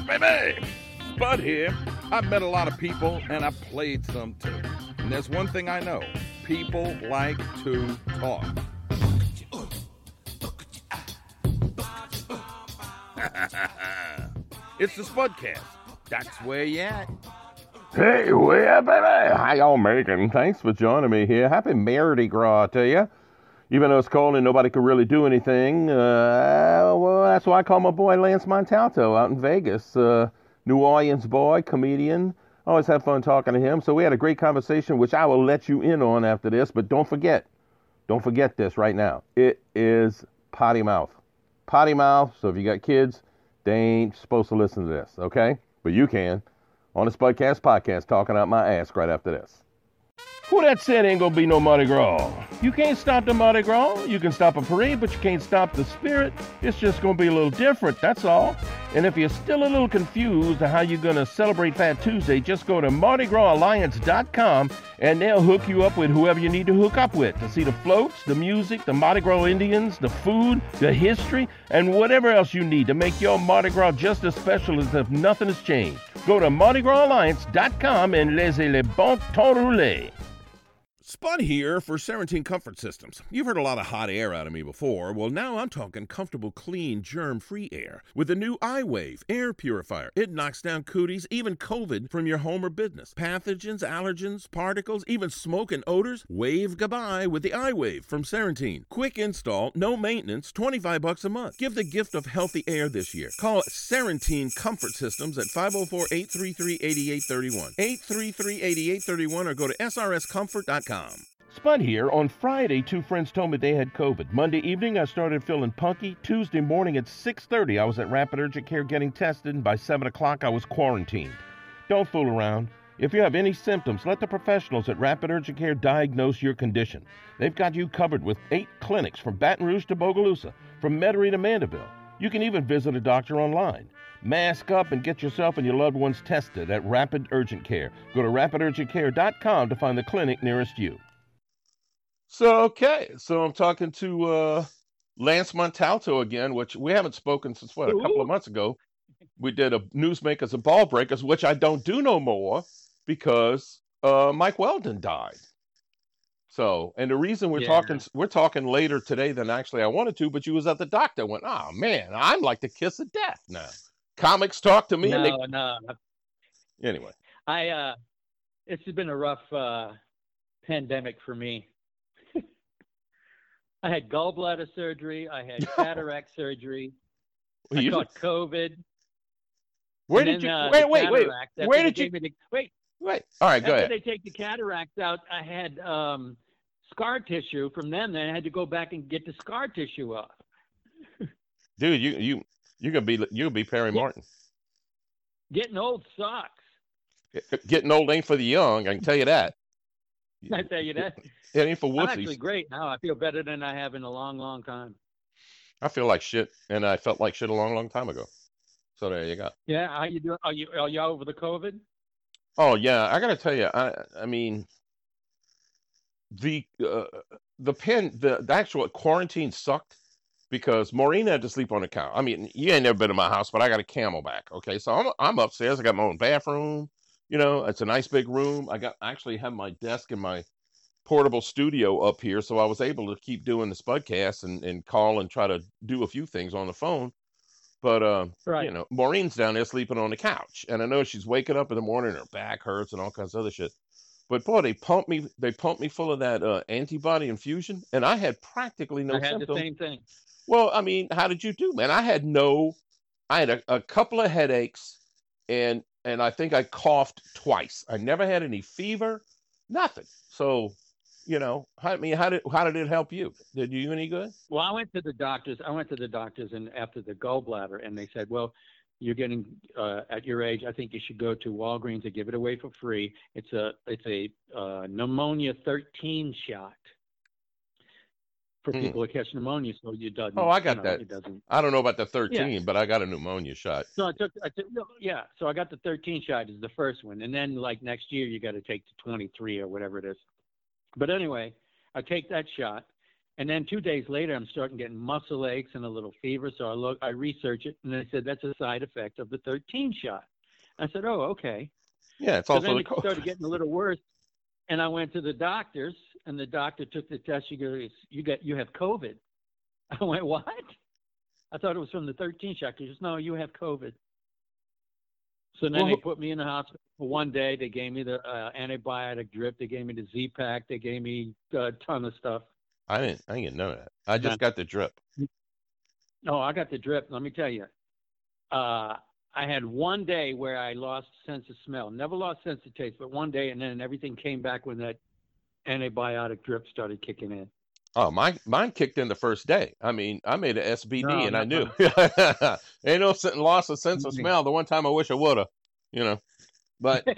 baby. Bud here. I've met a lot of people and I've played some too. And there's one thing I know people like to talk. it's the Spudcast. That's where you at. Hey, where, baby? How y'all making? Thanks for joining me here. Happy Mardi Gras to you. Even though it's cold and nobody could really do anything, uh, well, that's why I call my boy Lance Montalto out in Vegas. Uh, New Orleans boy, comedian. Always have fun talking to him. So we had a great conversation, which I will let you in on after this. But don't forget, don't forget this right now. It is potty mouth. Potty mouth. So if you got kids, they ain't supposed to listen to this, okay? But you can on the Spudcast podcast talking out my ass right after this. Who that said ain't gonna be no Mardi Gras? You can't stop the Mardi Gras. You can stop a parade, but you can't stop the spirit. It's just gonna be a little different, that's all. And if you're still a little confused on how you're gonna celebrate Fat Tuesday, just go to MardiGrasAlliance.com and they'll hook you up with whoever you need to hook up with to see the floats, the music, the Mardi Gras Indians, the food, the history, and whatever else you need to make your Mardi Gras just as special as if nothing has changed. Go to MardiGrasAlliance.com and laissez les bons temps rouler. Spud here for Serentine Comfort Systems. You've heard a lot of hot air out of me before. Well, now I'm talking comfortable, clean, germ free air with the new iWave air purifier. It knocks down cooties, even COVID, from your home or business. Pathogens, allergens, particles, even smoke and odors. Wave goodbye with the iWave from Serentine. Quick install, no maintenance, 25 bucks a month. Give the gift of healthy air this year. Call Serentine Comfort Systems at 504 833 8831. 833 8831 or go to srscomfort.com. Spud here. On Friday, two friends told me they had COVID. Monday evening, I started feeling punky. Tuesday morning at 6.30, I was at Rapid Urgent Care getting tested, and by 7 o'clock, I was quarantined. Don't fool around. If you have any symptoms, let the professionals at Rapid Urgent Care diagnose your condition. They've got you covered with eight clinics from Baton Rouge to Bogalusa, from Metairie to Mandeville. You can even visit a doctor online. Mask up and get yourself and your loved ones tested at Rapid Urgent Care. Go to rapidurgentcare.com to find the clinic nearest you. So, okay, so I'm talking to uh, Lance Montalto again, which we haven't spoken since what, a couple of months ago. We did a Newsmakers and Ball Breakers, which I don't do no more because uh, Mike Weldon died. So, and the reason we're Yeah. talking, we're talking later today than actually I wanted to, but you was at the doctor. Went, oh man, I'm like the kiss of death now. Comics talk to me, No, no. anyway. I uh it's been a rough uh pandemic for me. I had gallbladder surgery, I had cataract surgery, Well, I caught COVID. where and did then, you? uh, wait, wait, wait. Where did you? the- wait, Wait. All right, go after ahead. they take the cataracts out, I had um scar tissue from them, then I had to go back and get the scar tissue off. Dude, you you you gonna be you gonna be Perry. Martin. Getting old sucks. Getting old ain't for the young. I can tell you that. I tell you that. It ain't for I'm actually great now. I feel better than I have in a long, long time. I feel like shit, and I felt like shit a long, long time ago. So there you go. Yeah, how you doing? Are you are you over the COVID? Oh yeah, I gotta tell you, I I mean, the uh, the pen the, the actual quarantine sucked because Maureen had to sleep on the couch. I mean, you ain't never been to my house, but I got a camelback. Okay, so I'm I'm upstairs. I got my own bathroom. You know, it's a nice big room. I got I actually have my desk and my portable studio up here, so I was able to keep doing the Spudcast and and call and try to do a few things on the phone. But uh, Right. you know, Maureen's down there sleeping on the couch, and I know she's waking up in the morning, her back hurts and all kinds of other shit. But boy, they pumped me. They pumped me full of that uh, antibody infusion, and I had practically no I had symptoms. the same thing. Well, I mean, how did you do, man? I had no. I had a, a couple of headaches, and and I think I coughed twice. I never had any fever, nothing. So, you know, how, I mean, how did how did it help you? Did you any good? Well, I went to the doctors. I went to the doctors, and after the gallbladder, and they said, "Well, you're getting uh, at your age. I think you should go to Walgreens and give it away for free. It's a it's a uh, pneumonia 13 shot for Hmm. people who catch pneumonia, so you doesn't. Oh, I got you know, that. It doesn't. I don't know about the thirteen, but I got a pneumonia shot. So I took, I took, yeah. So I got the 13 shot is the first one, and then like next year you got to take the 23 or whatever it is. But anyway, I take that shot, And then two days later, I'm starting getting muscle aches and a little fever. So I look, I research it, and they said that's a side effect of the 13 shot. I said, oh, okay. Yeah, it's So also then the it started getting a little worse, and I went to the doctors, and the doctor took the test. She goes, "You got, you have COVID." I went, "What?" I thought it was from the 13 shot. She goes, "No, you have COVID." So then Well, they put me in the hospital for one day. They gave me the uh, antibiotic drip. They gave me the Z pack. They gave me a ton of stuff. I didn't. I didn't know that. I just got the drip. No, I got the drip. Let me tell you. Uh, I had one day where I lost sense of smell. Never lost sense of taste, but one day, and then everything came back when that antibiotic drip started kicking in. Oh, mine mine kicked in the first day. I mean, I made an SBD No, and I knew. Ain't no loss of sense of smell. The one time I wish I woulda, you know. But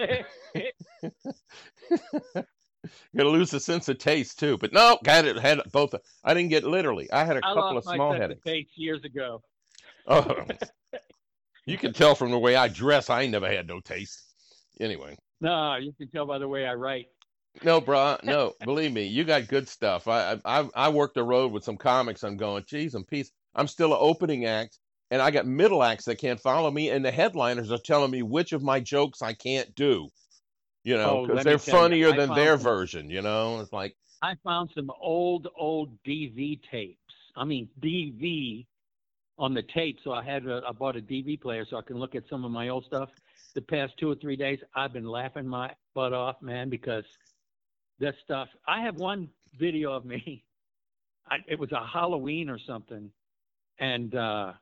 gonna lose the sense of taste too. But no, got it. Had both. I didn't get literally. I had a I couple of small headaches. years ago. Oh, you can tell from the way I dress. I ain't never had no taste. Anyway, No, you can tell by the way I write. No, bro. no. believe me, you got good stuff. I I I worked the road with some comics. I'm going, geez, and peace. I'm still an opening act, and I got middle acts that can't follow me, and the headliners are telling me which of my jokes I can't do. You know, Oh, because me they're tell you, funnier than their some- version. You know, it's like, I found some old, old DV tapes. I mean, DV on the tape. So I had a, I bought a DV player so I can look at some of my old stuff. The past two or three days, I've been laughing my butt off, man, because that stuff. I have one video of me. I, it was a Halloween or something, and uh,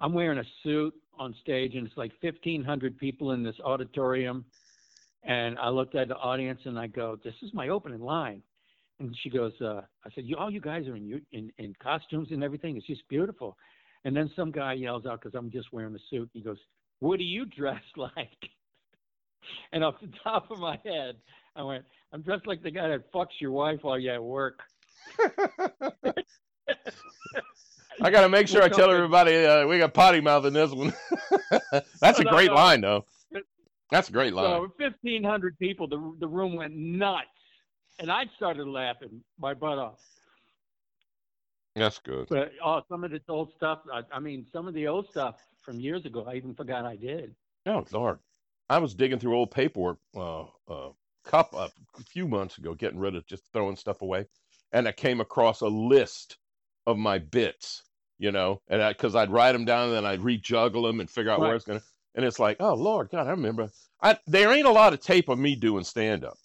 I'm wearing a suit on stage, and it's like 1,500 people in this auditorium. And I looked at the audience and I go, "This is my opening line." And she goes, uh, "I said, you all you guys are in in, in costumes and everything. It's just beautiful." And then some guy yells out because I'm just wearing a suit. He goes, "What do you dress like?" and off the top of my head, I went, "I'm dressed like the guy that fucks your wife while you're at work." I got to make sure I tell everybody uh, we got potty mouth in this one. That's a great line, though. That's a great line. So 1,500 people, the the room went nuts, and I started laughing my butt off. That's good. But oh, some of this old stuff. I, I mean, some of the old stuff from years ago, I even forgot I did. Oh Lord, I was digging through old paperwork uh, uh, cup a few months ago, getting rid of just throwing stuff away, and I came across a list of my bits. You know, and I because I'd write them down and then I'd rejuggle them and figure out where it's gonna. And it's like, oh Lord, God, I remember. I there ain't a lot of tape of me doing stand up,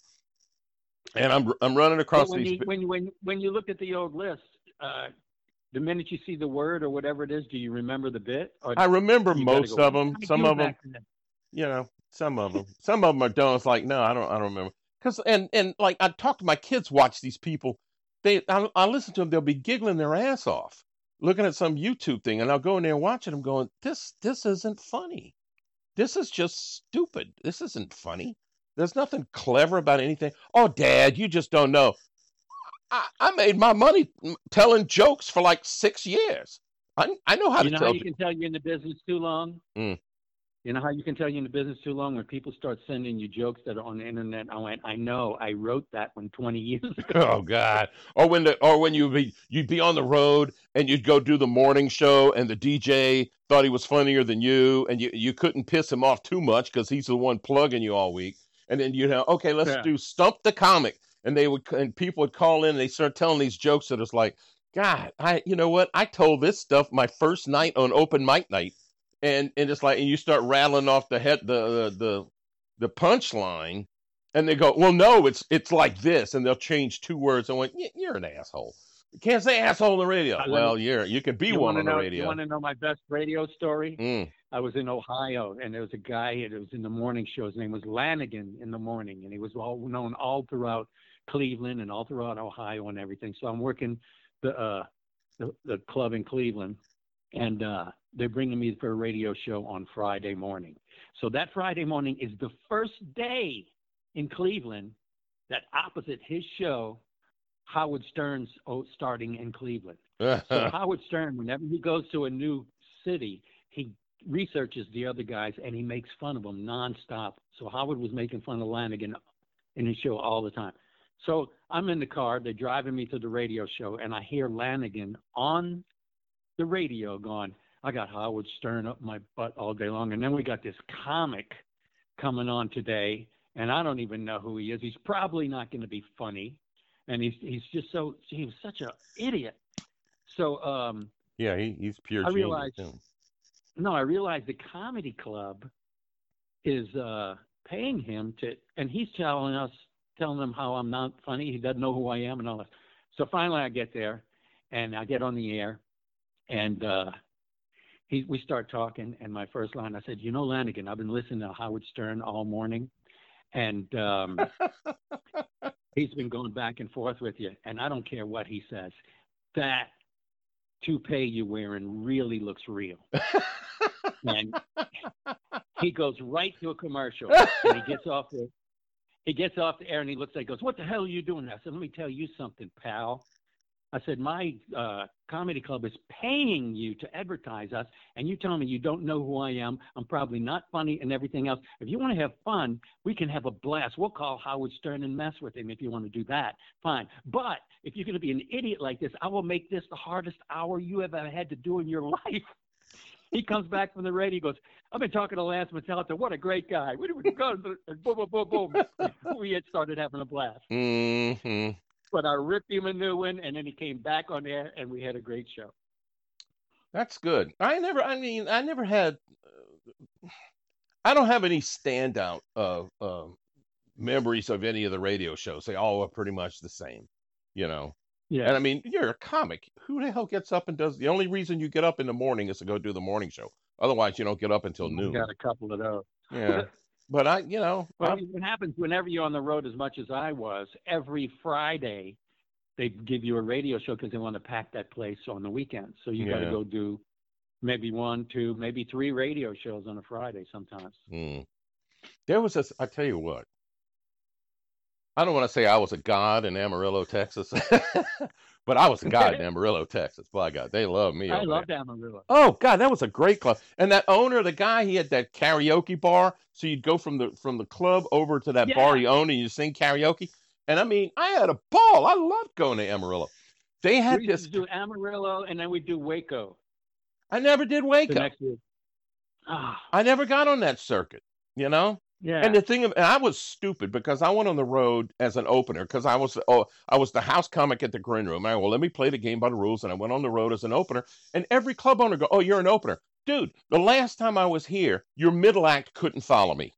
and I'm I'm running across when these. you when you when when you look at the old list, uh, the minute you see the word or whatever it is, do you remember the bit? Or I remember most of them. "What did I Some of them, you know, some of them, some of them are done. It's like, no, I don't, I don't remember. Cause and and like I talk to my kids, watch these people. They, I, I listen to them. They'll be giggling their ass off, looking at some YouTube thing, and I'll go in there and watch it. I'm going, this, this isn't funny. This is just stupid. This isn't funny. There's nothing clever about anything. Oh, Dad, you just don't know. I, I made my money telling jokes for like six years. I, I know how You to know tell. how you can tell you're in the business too long? Mm. You know how you can tell you're in the business too long when people start sending you jokes that are on the internet. I went, I know, I wrote that one 20 years ago. Oh God! Or when the or when you be you'd be on the road and you'd go do the morning show and the DJ thought he was funnier than you and you you couldn't piss him off too much because he's the one plugging you all week and then you know okay let's Yeah. do stump the comic and they would and people would call in and they start telling these jokes that it's like God I you know what I told this stuff my first night on open mic night and and it's like and you start rattling off the head the the the, the punchline and they go, "Well, no, it's it's like this," and they'll change two words. and went, "You're an asshole. You can't say asshole on the radio." Let well, you're you can be you one on the radio. You want to know my best radio story? Mm. I was in Ohio, and there was a guy. It was in the morning show. His name was Lanigan in the morning, and he was all known all throughout Cleveland and all throughout Ohio and everything. So I'm working the uh, the, the club in Cleveland, and uh, they're bringing me for a radio show on Friday morning. So that Friday morning is the first day in Cleveland that opposite his show, Howard Stern's oh, starting in Cleveland. So Howard Stern, whenever he goes to a new city, he researches the other guys and he makes fun of them nonstop. So Howard was making fun of Lanigan in his show all the time. So I'm in the car. They're driving me to the radio show, and I hear Lanigan on the radio going, I got Howard Stern up my butt all day long. And then we got this comic coming on today, and I don't even know who he is. He's probably not going to be funny. And he's he's just so he was such an idiot. So um Yeah, he, he's pure I genius. too. no, I realized the comedy club is uh paying him to and he's telling us telling them how I'm not funny. He doesn't know who I am and all that. So finally I get there and I get on the air and uh he we start talking and my first line I said, You know Lanigan, I've been listening to Howard Stern all morning and um he's been going back and forth with you and I don't care what he says. That toupee you're wearing really looks real and he goes right to a commercial and he gets off the he gets off the air and he looks at it, goes, What the hell are you doing? I said, Let me tell you something, pal. I said, My uh, comedy club is paying you to advertise us, and you tell me you don't know who I am. I'm probably not funny and everything else. If you want to have fun, we can have a blast. We'll call Howard Stern and mess with him if you want to do that. Fine. But if you're going to be an idiot like this, I will make this the hardest hour you ever had to do in your life. He comes back from the radio. He goes, I've been talking to Lance Metallica. What a great guy. We would go, boom, boom, boom, boom. We had started having a blast. hmm But I ripped him a new one, and then he came back on there, and we had a great show. That's good. I never, I mean, I never had, uh, I don't have any standout uh, uh, memories of any of the radio shows. They all are pretty much the same, you know. Yeah. And I mean, you're a comic. Who the hell gets up and does the only reason you get up in the morning is to go do the morning show. Otherwise, you don't get up until noon. got a couple of those. Yeah. But I, you know, Well, what happens whenever you're on the road as much as I was, every Friday they give you a radio show because they want to pack that place on the weekends. So you got to go do maybe one, two, maybe three radio shows on a Friday sometimes. Hmm. There was this, I tell you what, I don't want to say I was a god in Amarillo, Texas, but I was a god in Amarillo, Texas. By God, they love me. I loved there. Amarillo. Oh God, that was a great club. And that owner, the guy, he had that karaoke bar. So you'd go from the from the club over to that bar he owned, and you sing karaoke. And I mean, I had a ball. I loved going to Amarillo. They had We this. do Amarillo, and then we do Waco I never did the wake next week. Ah, I never got on that circuit. You know. Yeah. And the thing, of, I was stupid because I went on the road as an opener because I was oh I was the house comic at the Green Room. I well let me play the game by the rules, and I went on the road as an opener. And every club owner go, oh you're an opener, dude. The last time I was here, your middle act couldn't follow me.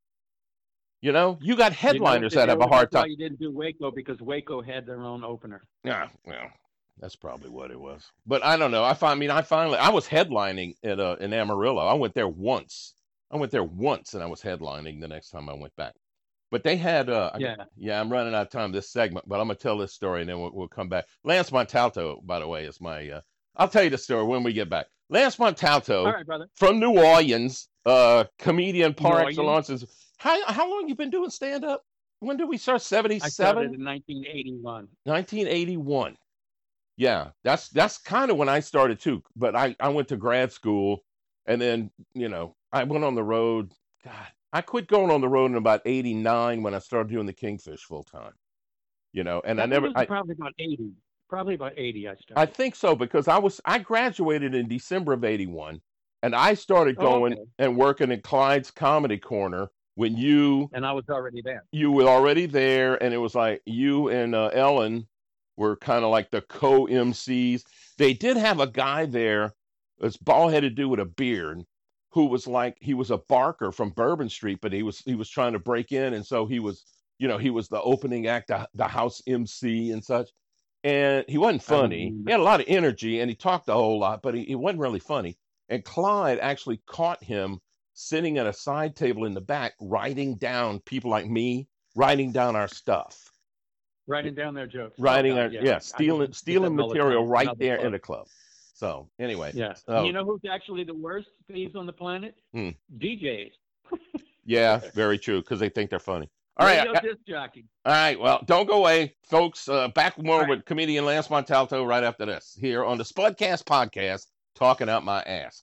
You know, you got You know, headliners that have a hard time. You didn't do Waco because Waco had their own opener. Yeah, well, that's probably what it was. But I don't know. I find, I mean, I finally, I was headlining at uh, in Amarillo. I went there once. I went there once, and I was headlining the next time I went back. But they had, uh, I- Yeah. yeah, I'm running out of time this segment, but I'm gonna tell this story and then we'll, we'll come back. Lance Montalto, by the way, is my. Uh, I'll tell you the story when we get back. Lance Montalto right, from New Orleans, uh, comedian par excellence. How how long you been doing stand up? When did we start? I started 77? in 1981. 1981. Yeah, that's that's kind of when I started too. But I I went to grad school, and then you know I went on the road. God, I quit going on the road in about 89 when I started doing the Kingfish full time. You know, and I, never I, probably about 80. Probably about 80 I started. I think so because I was I graduated in December of 81, and I started Oh, going okay. and working in Clyde's Comedy Corner when you and I was already there. you were already there, and it was like you and uh, Ellen were kind of like the co MCs. They did have a guy there, this bald headed dude with a beard, who was like he was a barker from Bourbon Street, but he was he was trying to break in, and so he was you know he was the opening act, the, the house MC and such. And he wasn't funny. remember. He had a lot of energy, and he talked a whole lot, but he, he wasn't really funny. And Clyde actually caught him sitting at a side table in the back, writing down people like me, writing down our stuff, Writing down their jokes. writing Oh, our God, yeah, stealing stealing that all the material right there in club. the club. So anyway, Yeah. Oh. You know who's actually the worst thieves on the planet? Hmm. DJs. yeah, very true because they think they're funny. All right, I- all right. Well, don't go away, folks. Uh, back more right. with comedian Lance Montalto right after this here on the Spudcast podcast, talking out my ass.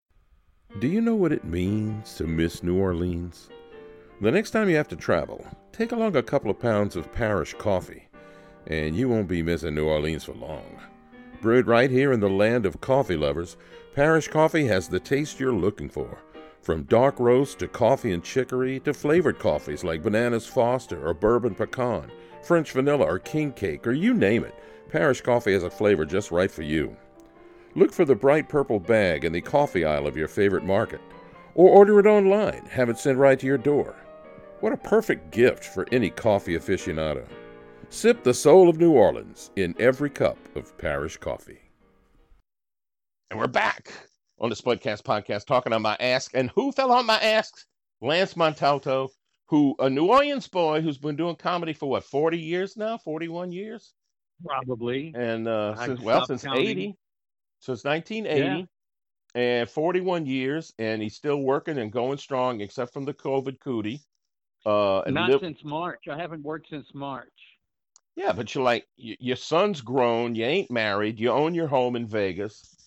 Do you know what it means to miss New Orleans? The next time you have to travel, take along a couple of pounds of parish coffee, and you won't be missing New Orleans for long. Brewed right here in the land of coffee lovers, Parish Coffee has the taste you're looking for. From dark roast to coffee and chicory to flavored coffees like Bananas Foster or Bourbon Pecan, French Vanilla or King Cake, or you name it, Parish Coffee has a flavor just right for you. Look for the bright purple bag in the coffee aisle of your favorite market, or order it online, have it sent right to your door. What a perfect gift for any coffee aficionado. Sip the soul of New Orleans in every cup of parish coffee. And we're back on the Spudcast podcast talking on my ask. And who fell on my ask? Lance Montalto, who a New Orleans boy who's been doing comedy for what, 40 years now? 41 years? Probably. And uh, since, well, since counting. 80 since 1980 yeah. and 41 years, and he's still working and going strong, except from the COVID cootie. Uh, Not li- since March. I haven't worked since March. Yeah, but you're like, y- your son's grown. You ain't married. You own your home in Vegas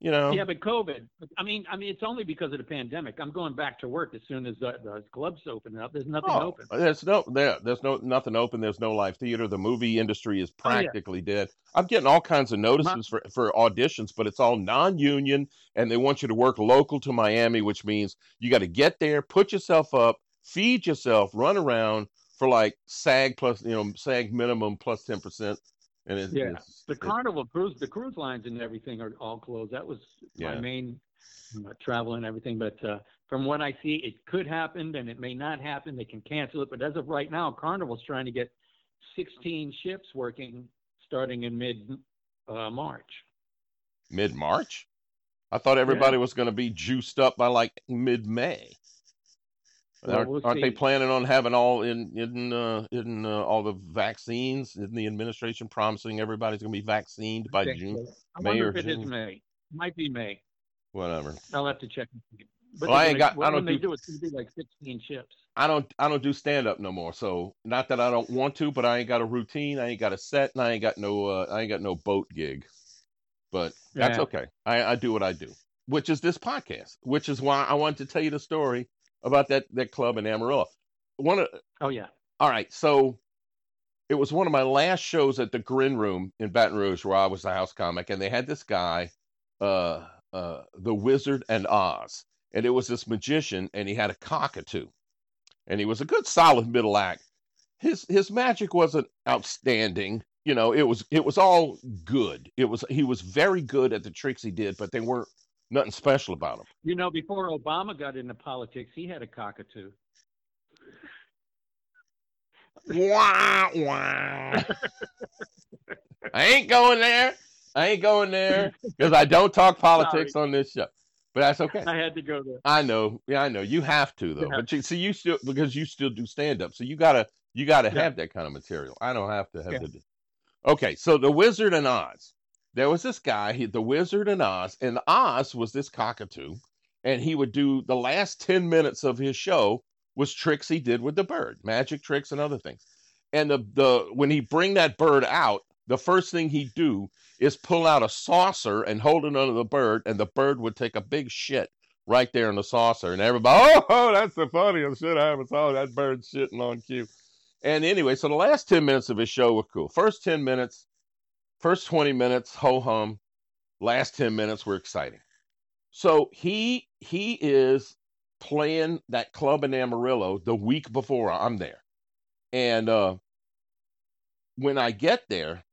you know. Yeah, but COVID. I mean, I mean, it's only because of the pandemic. I'm going back to work as soon as the, the clubs open up. There's nothing oh, open. There's no there. There's no nothing open. There's no live theater. The movie industry is practically oh, yeah. dead. I'm getting all kinds of notices for for auditions, but it's all non-union, and they want you to work local to Miami, which means you got to get there, put yourself up, feed yourself, run around for like SAG plus, you know, SAG minimum plus ten percent and it's, yeah, it's, the Carnival cruise, the cruise lines and everything are all closed. That was yeah. my main uh, travel and everything. But uh, from what I see, it could happen and it may not happen. They can cancel it. But as of right now, Carnival's trying to get 16 ships working starting in mid uh, March. Mid March? I thought everybody yeah. was going to be juiced up by like mid May. Well, aren't, we'll aren't they planning on having all in in uh, in uh, all the vaccines? Isn't the administration promising everybody's going to be vaccinated by June? I May wonder if it June? is May. Might be May. Whatever. I'll have to check. But well, I ain't got. I don't do, do it's going to be like 16 ships. I don't. I don't do stand up no more. So not that I don't want to, but I ain't got a routine. I ain't got a set, and I ain't got no. Uh, I ain't got no boat gig. But that's yeah. okay. I, I do what I do, which is this podcast. Which is why I wanted to tell you the story about that that club in Amarillo. One of oh yeah. All right, so it was one of my last shows at the Grin Room in Baton Rouge where I was the house comic, and they had this guy, uh, uh, the Wizard and Oz, and it was this magician, and he had a cockatoo, and he was a good solid middle act. His his magic wasn't outstanding, you know. It was it was all good. It was he was very good at the tricks he did, but they weren't Nothing special about him. You know, before Obama got into politics, he had a cockatoo. Wah, wah. I ain't going there. I ain't going there because I don't talk politics Sorry. on this show. But that's okay. I had to go there. I know. Yeah, I know. You have to though. Yeah. But you see, you still because you still do stand up, so you gotta you gotta yeah. have that kind of material. I don't have to have yeah. the. Okay, so the Wizard and Oz there was this guy, he, the Wizard and Oz, and Oz was this cockatoo, and he would do the last 10 minutes of his show was tricks he did with the bird, magic tricks and other things. And the, the when he bring that bird out, the first thing he'd do is pull out a saucer and hold it under the bird, and the bird would take a big shit right there in the saucer. And everybody, oh, oh that's the funniest shit I ever saw. That bird shitting on cue. And anyway, so the last 10 minutes of his show were cool. First 10 minutes, First 20 minutes, ho hum. Last 10 minutes were exciting. So he he is playing that club in Amarillo the week before I'm there. And uh, when I get there,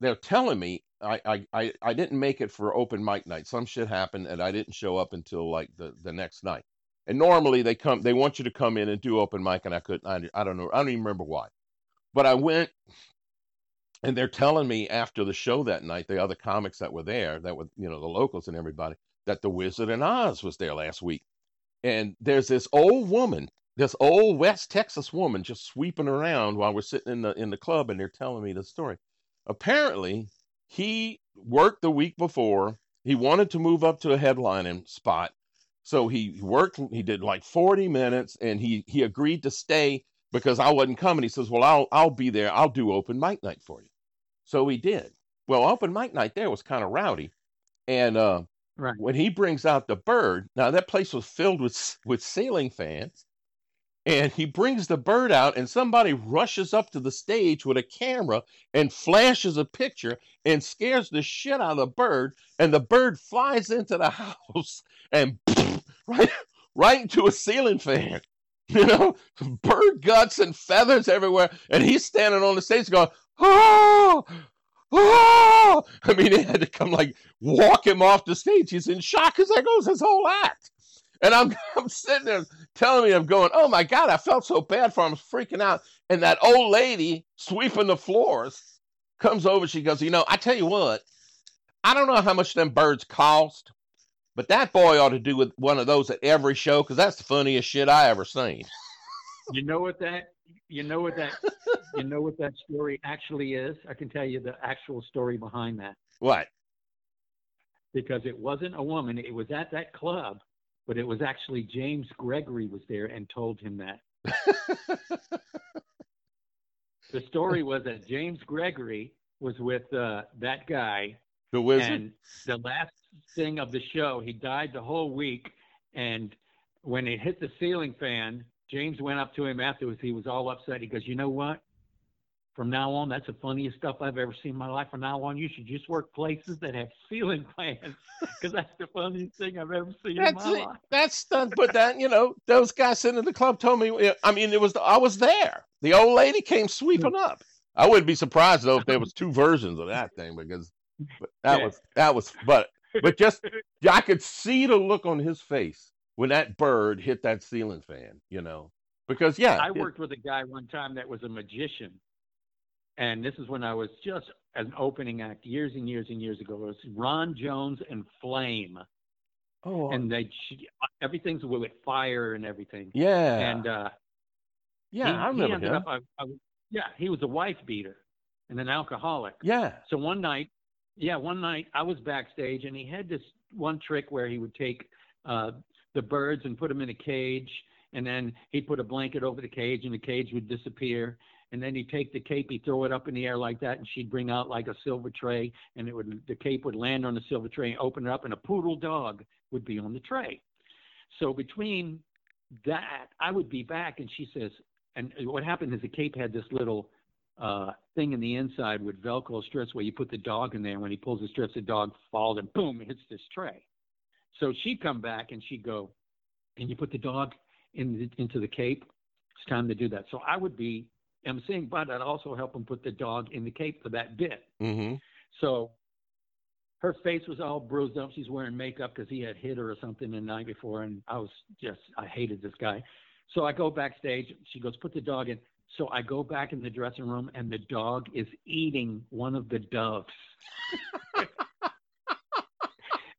they're telling me I, I, I didn't make it for open mic night. Some shit happened and I didn't show up until like the, the next night. And normally they come they want you to come in and do open mic and I couldn't I, I don't know I don't even remember why. But I went and they're telling me after the show that night, the other comics that were there, that were you know the locals and everybody, that the Wizard and Oz was there last week. And there's this old woman, this old West Texas woman just sweeping around while we're sitting in the in the club and they're telling me the story. Apparently, he worked the week before. He wanted to move up to a headlining spot. So he worked, he did like 40 minutes and he he agreed to stay because I wasn't coming. He says, Well, I'll I'll be there. I'll do open mic night for you. So he did. Well, open mic night there was kind of rowdy. And uh Right. when he brings out the bird, now that place was filled with with ceiling fans, and he brings the bird out, and somebody rushes up to the stage with a camera and flashes a picture and scares the shit out of the bird, and the bird flies into the house and right right into a ceiling fan. You know, bird guts and feathers everywhere, and he's standing on the stage going, "Oh, oh!" I mean, they had to come like walk him off the stage. He's in shock because there goes his whole act. And I'm, I'm sitting there telling me, I'm going, oh my God, I felt so bad for him. I was freaking out. And that old lady sweeping the floors comes over. She goes, you know, I tell you what, I don't know how much them birds cost, but that boy ought to do with one of those at every show because that's the funniest shit I ever seen. You know what that you know what that you know what that story actually is? I can tell you the actual story behind that. What? Because it wasn't a woman, it was at that club, but it was actually James Gregory was there and told him that. The story was that James Gregory was with uh, that guy the wizard? and the last thing of the show, he died the whole week. And when it hit the ceiling fan, James went up to him afterwards. He was all upset. He goes, You know what? From now on, that's the funniest stuff I've ever seen in my life. From now on, you should just work places that have ceiling fans because that's the funniest thing I've ever seen in my it. life. That's the, but that you know those guys sitting in the club told me. I mean, it was I was there. The old lady came sweeping up. I wouldn't be surprised though if there was two versions of that thing because that Yeah. was that was but but just I could see the look on his face when that bird hit that ceiling fan. You know because yeah, I it- worked with a guy one time that was a magician, and this is when I was just an opening act years and years and years ago. It was Ron Jones and Flame, oh and they everything's with fire and everything. yeah And uh, yeah he, I remember ended him. up, I, I, yeah, he was a wife beater and an alcoholic. yeah So one night, yeah, one night I was backstage and he had this one trick where he would take uh, the birds and put them in a cage, and then he'd put a blanket over the cage and the cage would disappear. And then he'd take the cape, he'd throw it up in the air like that, and she'd bring out like a silver tray, and it would the cape would land on the silver tray and open it up, and a poodle dog would be on the tray. So between that, I would be back, and she says, and what happened is the cape had this little uh, thing in the inside with Velcro strips where you put the dog in there. And when he pulls the strips, the dog falls and boom, it hits this tray. So she'd come back and she'd go, "Can you put the dog in the, into the cape? It's time to do that." So I would be emceeing, but I'd also help him put the dog in the cape for that bit. mm-hmm. So her face was all bruised up. She's wearing makeup because he had hit her or something the night before, and I was just I hated this guy. So I go backstage. She goes, "Put the dog in." So I go back in the dressing room, and the dog is eating one of the doves.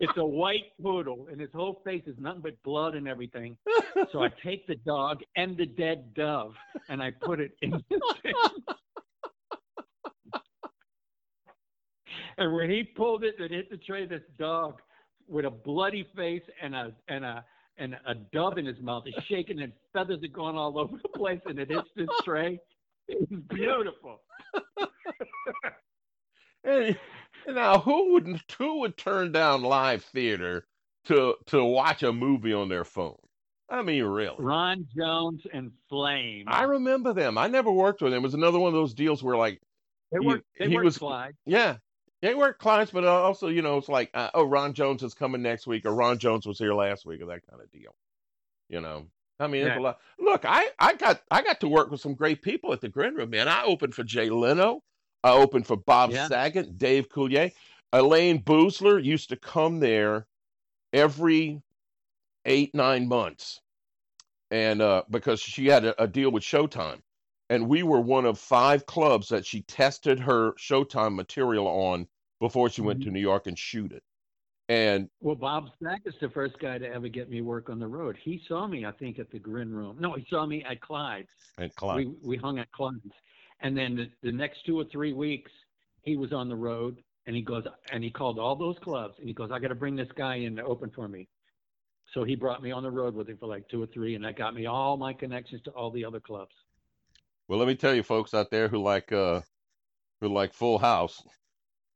it's a white poodle, and his whole face is nothing but blood and everything. So I take the dog and the dead dove, and I put it in his face. And when he pulled it and hit the tray, this dog with a bloody face and a and a and a dove in his mouth is shaking and feathers are going all over the place and it hits this tray. It's beautiful. And now, who would who would turn down live theater to to watch a movie on their phone? I mean, really. Ron Jones and Flame. I remember them. I never worked with them. It was another one of those deals where, like, they he- worked. They he was- slide. yeah, they work clients, but uh, also, you know, it's like, uh, oh, Ron Jones is coming next week, or Ron Jones was here last week, or that kind of deal. You know, I mean, Yeah. a lot. Look, I I got I got to work with some great people at the Grin Room, man. I opened for Jay Leno. I opened for Bob Yeah. Saget, Dave Coulier. Elayne Boosler used to come there every eight nine months, and uh, because she had a, a deal with Showtime, and we were one of five clubs that she tested her Showtime material on before she went to New York and shoot it. And Well, Bob is the first guy to ever get me work on the road. He saw me, I think, at the Grin Room. No, he saw me at Clyde's. At Clyde, We we hung at Clyde's, and then the, the next two or three weeks, he was on the road, and he goes and he called all those clubs, and he goes, I got to bring this guy in to open for me. So he brought me on the road with him for like two or three, and that got me all my connections to all the other clubs. well, let me tell you, folks out there who like uh, who like Full House,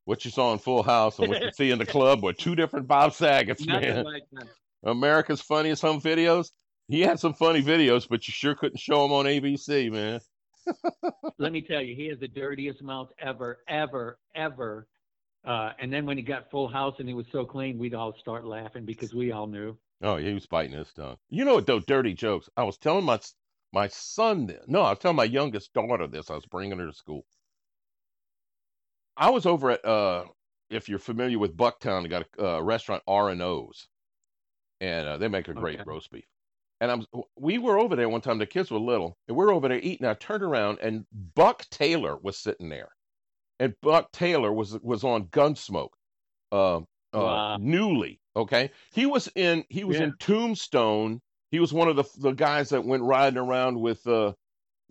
what you saw in Full House and what you see in the club were two different Bob Saget's, Nothing man. like. America's Funniest Home Videos. He had some funny videos, but you sure couldn't show them on ABC, man. Let me tell you, he has the dirtiest mouth ever, ever, ever. Uh, and then when he got Full House and he was so clean, we'd all start laughing because we all knew. Oh, he was biting his tongue. You know what, though, dirty jokes. I was telling my my son this. No, I was telling my youngest daughter this. I was bringing her to school. I was over at uh, if you're familiar with Bucktown, they got a uh, restaurant R and O's, and uh, they make a great Okay. roast beef. And I'm we were over there one time. The kids were little, and we are over there eating. I turned around, and Buck Taylor was sitting there, and Buck Taylor was was on Gunsmoke, uh, uh, Wow. newly. Okay, he was in he was Yeah. in Tombstone. He was one of the the guys that went riding around with uh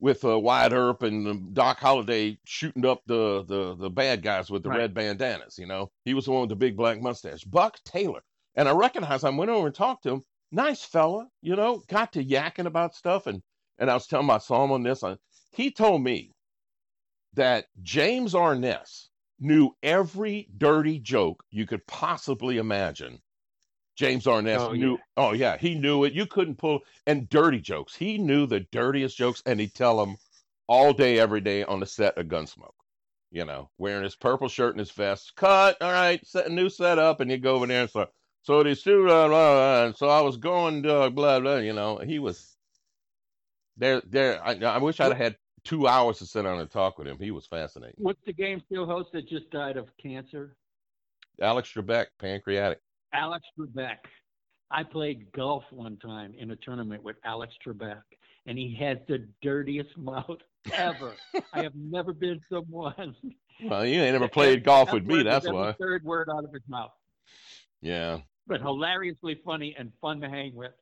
with uh, Wyatt Earp and um, Doc Holliday shooting up the the the bad guys with the Right. red bandanas. You know, he was the one with the big black mustache, Buck Taylor. And I recognized. I went over and talked to him. Nice fella, you know. Got to yakking about stuff, and and I was telling my him on this. I, he told me that James Arness knew every dirty joke you could possibly imagine. James Arness Oh, knew. yeah. Oh yeah, he knew it. You couldn't pull and dirty jokes. He knew the dirtiest jokes, and he'd tell them all day, every day on the set of Gunsmoke. You know, wearing his purple shirt and his vest. Cut. All right, set a new setup, and he'd go over there and start. So these two, blah, blah, blah, and so I was going, uh, blah blah. You know, he was there. There. I, I wish I'd had two hours to sit down and talk with him. He was fascinating. What's the game show host that just died of cancer? Alex Trebek, pancreatic. Alex Trebek. I played golf one time in a tournament with Alex Trebek, and he had the dirtiest mouth ever. I have never been someone. Well, you ain't never played golf with me. That's why. Third word out of his mouth, Yeah. But hilariously funny and fun to hang with.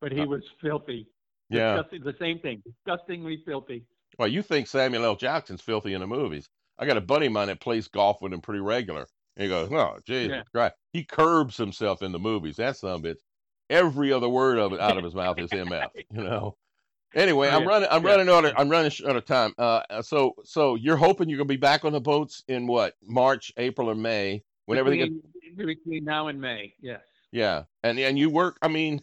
But he Uh, was filthy. Yeah. Disgusting, the same thing. Disgustingly filthy. Well, you think Samuel L. Jackson's filthy in the movies. I got a buddy of mine that plays golf with him pretty regular. And he goes, Oh, Jesus Yeah. Christ. He curbs himself in the movies. That's some bitch. Every other word of it out of his mouth is MF, you know. Anyway, Oh, I'm running I'm Yeah. running out of I'm running out of time. Uh so so you're hoping you're gonna be back on the boats in what, March, April, or May, when everything gets between, now and May, yes. Yeah, and and you work. I mean,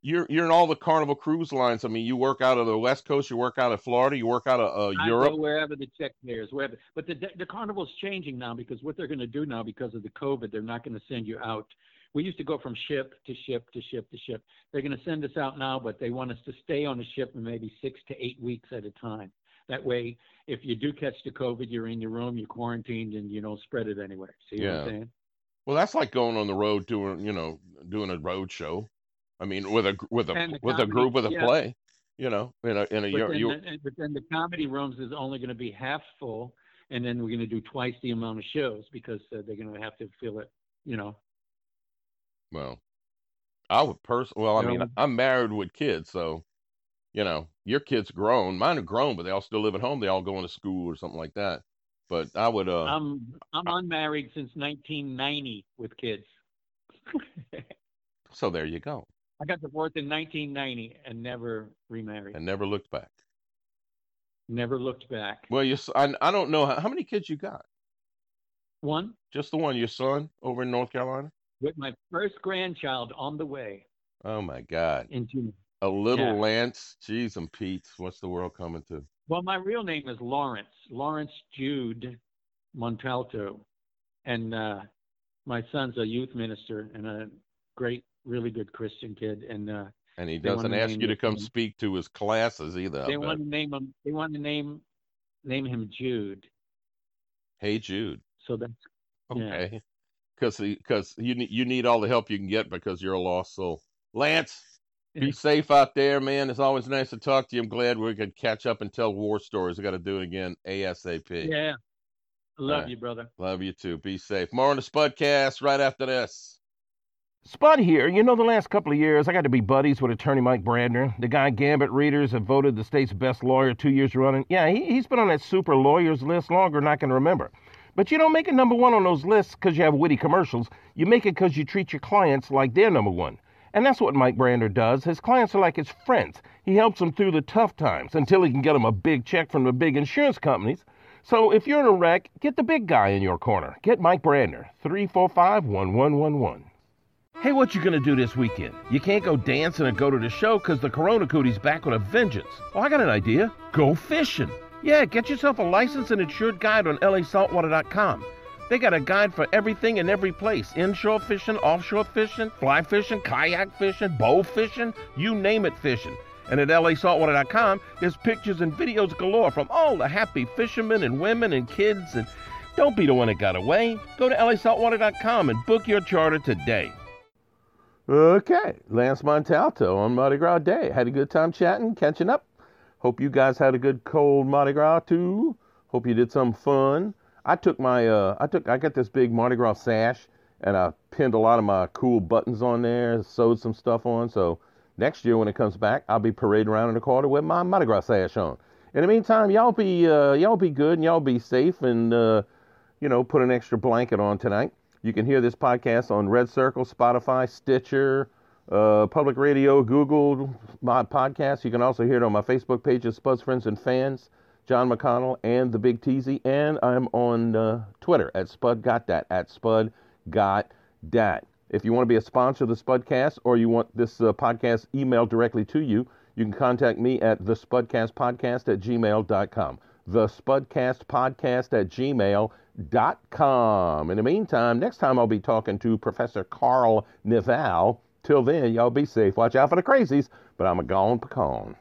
you're you're in all the Carnival cruise lines. I mean, you work out of the West Coast, you work out of Florida, you work out of uh, Europe. wherever the check clears, wherever. But the the carnival's changing now because what they're going to do now because of the COVID, they're not going to send you out. We used to go from ship to ship to ship to ship. They're going to send us out now, but they want us to stay on the ship for maybe six to eight weeks at a time. That way, if you do catch the COVID, you're in your room, you're quarantined, and you don't spread it anywhere. See what I'm saying? Well, that's like going on the road doing you know doing a road show. I mean, with a with a the with a group with a yeah. play. You know, in a in a But you then, the, but then the comedy rooms is only going to be half full, and then we're going to do twice the amount of shows because uh, they're going to have to fill it. You know. well, I would person. Well, I mean, Yeah. I'm married with kids, so you know, your kids grown. Mine are grown, but they all still live at home. They all going to school or something like that. But I would uh I'm I'm unmarried since 1990 with kids. so there you go, I got divorced in 1990 and never remarried. and never looked back. never looked back. Well, you I, I don't know how, how many kids you got. One Just the one, your son over in North Carolina? with my first grandchild on the way Oh my God. in June. A little Yeah. Lance. Jeez and Pete. What's the world coming to? Well, my real name is Lawrence Lawrence Jude Montalto, and uh, my son's a youth minister and a great, really good Christian kid. And uh, And he doesn't ask you to come speak to his classes either. They want to name him. They want to name name him Jude. Hey Jude. So that's Okay. Because because you need you need all the help you can get because you're a lost soul. Lance, be safe out there, man. It's always nice to talk to you. I'm glad we could catch up and tell war stories. We got to do it again ASAP. yeah. Love right. you, brother. Love you too. Be safe. More on the Spudcast right after this. Spud here. You know, the last couple of years, I got to be buddies with attorney Mike Brandner. The guy Gambit readers have voted the state's best lawyer two years running. Yeah, he, he's been on that super lawyers list longer than I can remember. But you don't make it number one on those lists because you have witty commercials. You make it because you treat your clients like they're number one. And that's what Mike Brandner does. His clients are like his friends. He helps them through the tough times until he can get them a big check from the big insurance companies. So if you're in a wreck, get the big guy in your corner. Get Mike Brandner, 345 1111. Hey, what you gonna do this weekend? You can't go dancing and go to the show because the Corona Cootie's back with a vengeance. Oh, I got an idea. Go fishing. Yeah, get yourself a licensed and insured guide on lasaltwater.com. They got a guide for everything in every place inshore fishing, offshore fishing, fly fishing, kayak fishing, bow fishing, you name it fishing. And at lasaltwater.com, there's pictures and videos galore from all the happy fishermen and women and kids. And don't be the one that got away. Go to lasaltwater.com and book your charter today. Okay, Lance Montalto on Mardi Gras Day. Had a good time chatting, catching up. Hope you guys had a good cold Mardi Gras too. Hope you did some fun. I took my uh, I took I got this big Mardi Gras sash and I pinned a lot of my cool buttons on there, sewed some stuff on. So next year when it comes back, I'll be parading around in the corner with my Mardi Gras sash on. In the meantime, y'all be uh, y'all be good and y'all be safe and uh, you know put an extra blanket on tonight. You can hear this podcast on Red Circle, Spotify, Stitcher, uh, Public Radio, Google Mod Podcast. You can also hear it on my Facebook pages, Spud's Friends and Fans, John McConnell, and the Big Teasy. And I'm on uh, Twitter at Spud Got That, at Spud Got Dat. If you want to be a sponsor of the Spudcast or you want this uh, podcast emailed directly to you, you can contact me at the Spudcast at gmail.com. The Spudcast Podcast at gmail.com com. In the meantime, next time I'll be talking to Professor Carl Nival. Till then, y'all be safe. Watch out for the crazies, but I'm a gone pecan.